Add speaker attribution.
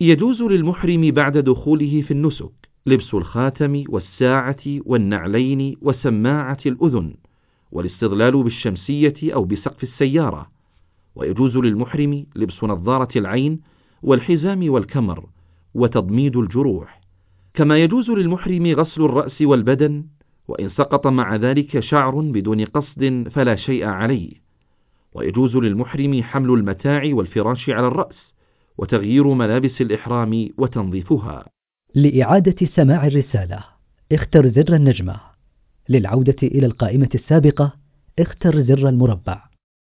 Speaker 1: يجوز للمحرم بعد دخوله في النسك لبس الخاتم والساعة والنعلين وسماعة الأذن والاستظلال بالشمسية أو بسقف السيارة. ويجوز للمحرم لبس نظارة العين والحزام والكمر وتضميد الجروح. كما يجوز للمحرم غسل الرأس والبدن وإن سقط مع ذلك شعر بدون قصد فلا شيء عليه. ويجوز للمحرم حمل المتاع والفراش على الرأس وتغيير ملابس الإحرام وتنظيفها.
Speaker 2: لإعادة سماع الرسالة اختر زر النجمة. للعودة إلى القائمة السابقة اختر زر المربع.